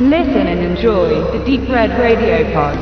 Listen and enjoy the Deep Red Radio Pod.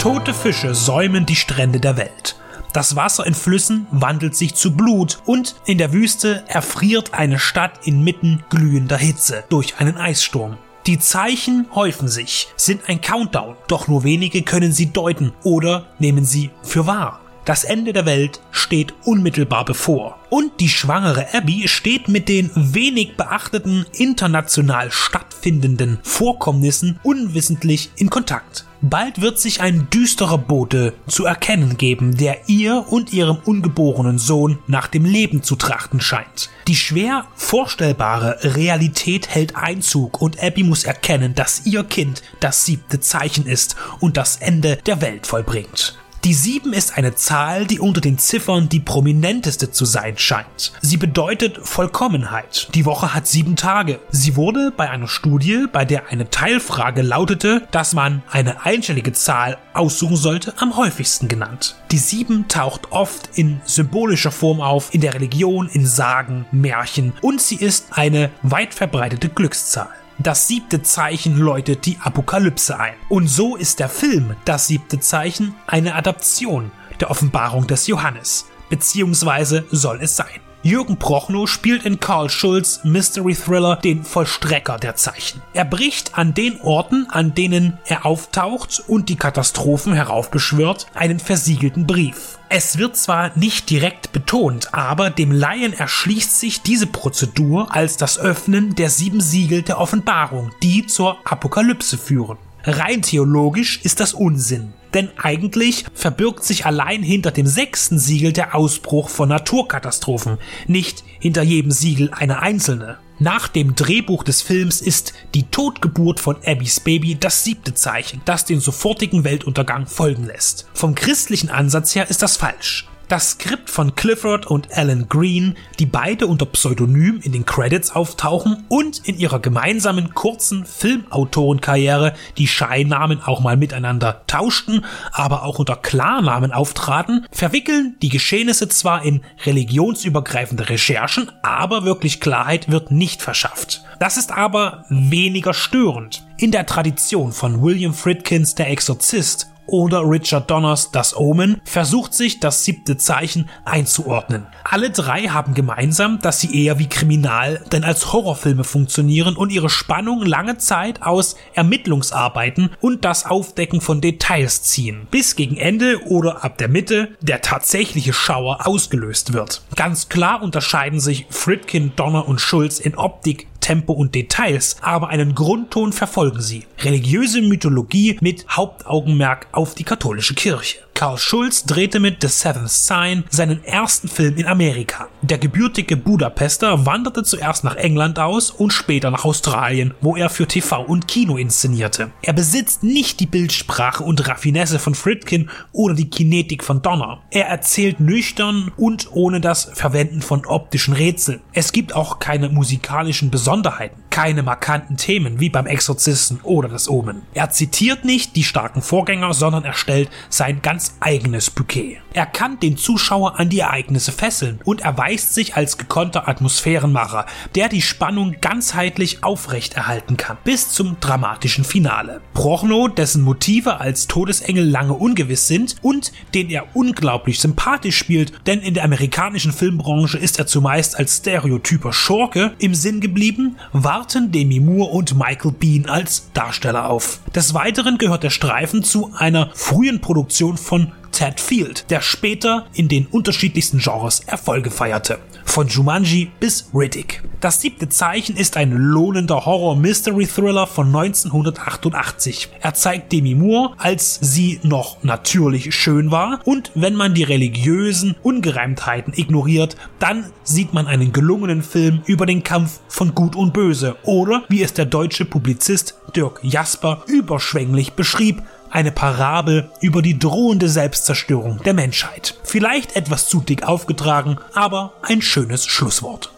Tote Fische säumen die Strände der Welt. Das Wasser in Flüssen wandelt sich zu Blut und in der Wüste erfriert eine Stadt inmitten glühender Hitze durch einen Eissturm. Die Zeichen häufen sich, sind ein Countdown, doch nur wenige können sie deuten oder nehmen sie für wahr. Das Ende der Welt steht unmittelbar bevor. Und die schwangere Abby steht mit den wenig beachteten international stattfindenden Vorkommnissen unwissentlich in Kontakt. Bald wird sich ein düsterer Bote zu erkennen geben, der ihr und ihrem ungeborenen Sohn nach dem Leben zu trachten scheint. Die schwer vorstellbare Realität hält Einzug und Abby muss erkennen, dass ihr Kind das siebte Zeichen ist und das Ende der Welt vollbringt. Die 7 ist eine Zahl, die unter den Ziffern die prominenteste zu sein scheint. Sie bedeutet Vollkommenheit. Die Woche hat sieben Tage. Sie wurde bei einer Studie, bei der eine Teilfrage lautete, dass man eine einstellige Zahl aussuchen sollte, am häufigsten genannt. Die 7 taucht oft in symbolischer Form auf, in der Religion, in Sagen, Märchen und sie ist eine weit verbreitete Glückszahl. Das siebte Zeichen läutet die Apokalypse ein. Und so ist der Film Das siebte Zeichen eine Adaption der Offenbarung des Johannes. Beziehungsweise soll es sein. Jürgen Prochnow spielt in Carl Schulz Mystery Thriller den Vollstrecker der Zeichen. Er bricht an den Orten, an denen er auftaucht und die Katastrophen heraufbeschwört, einen versiegelten Brief. Es wird zwar nicht direkt betont, aber dem Laien erschließt sich diese Prozedur als das Öffnen der sieben Siegel der Offenbarung, die zur Apokalypse führen. Rein theologisch ist das Unsinn. Denn eigentlich verbirgt sich allein hinter dem sechsten Siegel der Ausbruch von Naturkatastrophen, nicht hinter jedem Siegel eine einzelne. Nach dem Drehbuch des Films ist die Totgeburt von Abbys Baby das siebte Zeichen, das den sofortigen Weltuntergang folgen lässt. Vom christlichen Ansatz her ist das falsch. Das Skript von Clifford und Alan Green, die beide unter Pseudonym in den Credits auftauchen und in ihrer gemeinsamen kurzen Filmautorenkarriere die Scheinnamen auch mal miteinander tauschten, aber auch unter Klarnamen auftraten, verwickeln die Geschehnisse zwar in religionsübergreifende Recherchen, aber wirklich Klarheit wird nicht verschafft. Das ist aber weniger störend. In der Tradition von William Friedkins Der Exorzist oder Richard Donners Das Omen versucht sich das siebte Zeichen einzuordnen. Alle drei haben gemeinsam, dass sie eher wie Kriminal denn als Horrorfilme funktionieren und ihre Spannung lange Zeit aus Ermittlungsarbeiten und das Aufdecken von Details ziehen, bis gegen Ende oder ab der Mitte der tatsächliche Schauer ausgelöst wird. Ganz klar unterscheiden sich Fritkin, Donner und Schulz in Optik, Tempo und Details, aber einen Grundton verfolgen sie. Religiöse Mythologie mit Hauptaugenmerk auf die katholische Kirche. Karl Schulz drehte mit The Seventh Sign seinen ersten Film in Amerika. Der gebürtige Budapester wanderte zuerst nach England aus und später nach Australien, wo er für TV und Kino inszenierte. Er besitzt nicht die Bildsprache und Raffinesse von Fritkin oder die Kinetik von Donner. Er erzählt nüchtern und ohne das Verwenden von optischen Rätseln. Es gibt auch keine musikalischen Besonderheiten, keine markanten Themen wie beim Exorzisten oder das Omen. Er zitiert nicht die starken Vorgänger, sondern erstellt sein eigenes Bouquet. Er kann den Zuschauer an die Ereignisse fesseln und erweist sich als gekonnter Atmosphärenmacher, der die Spannung ganzheitlich aufrechterhalten kann, bis zum dramatischen Finale. Prochno, dessen Motive als Todesengel lange ungewiss sind und den er unglaublich sympathisch spielt, denn in der amerikanischen Filmbranche ist er zumeist als stereotyper Schurke im Sinn geblieben, warten Demi Moore und Michael Bean als Darsteller auf. Des Weiteren gehört der Streifen zu einer frühen Produktion von Ted Field, der später in den unterschiedlichsten Genres Erfolge feierte. Von Jumanji bis Riddick. Das siebte Zeichen ist ein lohnender Horror-Mystery-Thriller von 1988. Er zeigt Demi Moore, als sie noch natürlich schön war und wenn man die religiösen Ungereimtheiten ignoriert, dann sieht man einen gelungenen Film über den Kampf von Gut und Böse oder, wie es der deutsche Publizist Dirk Jasper überschwänglich beschrieb, eine Parabel über die drohende Selbstzerstörung der Menschheit. Vielleicht etwas zu dick aufgetragen, aber ein schönes Schlusswort.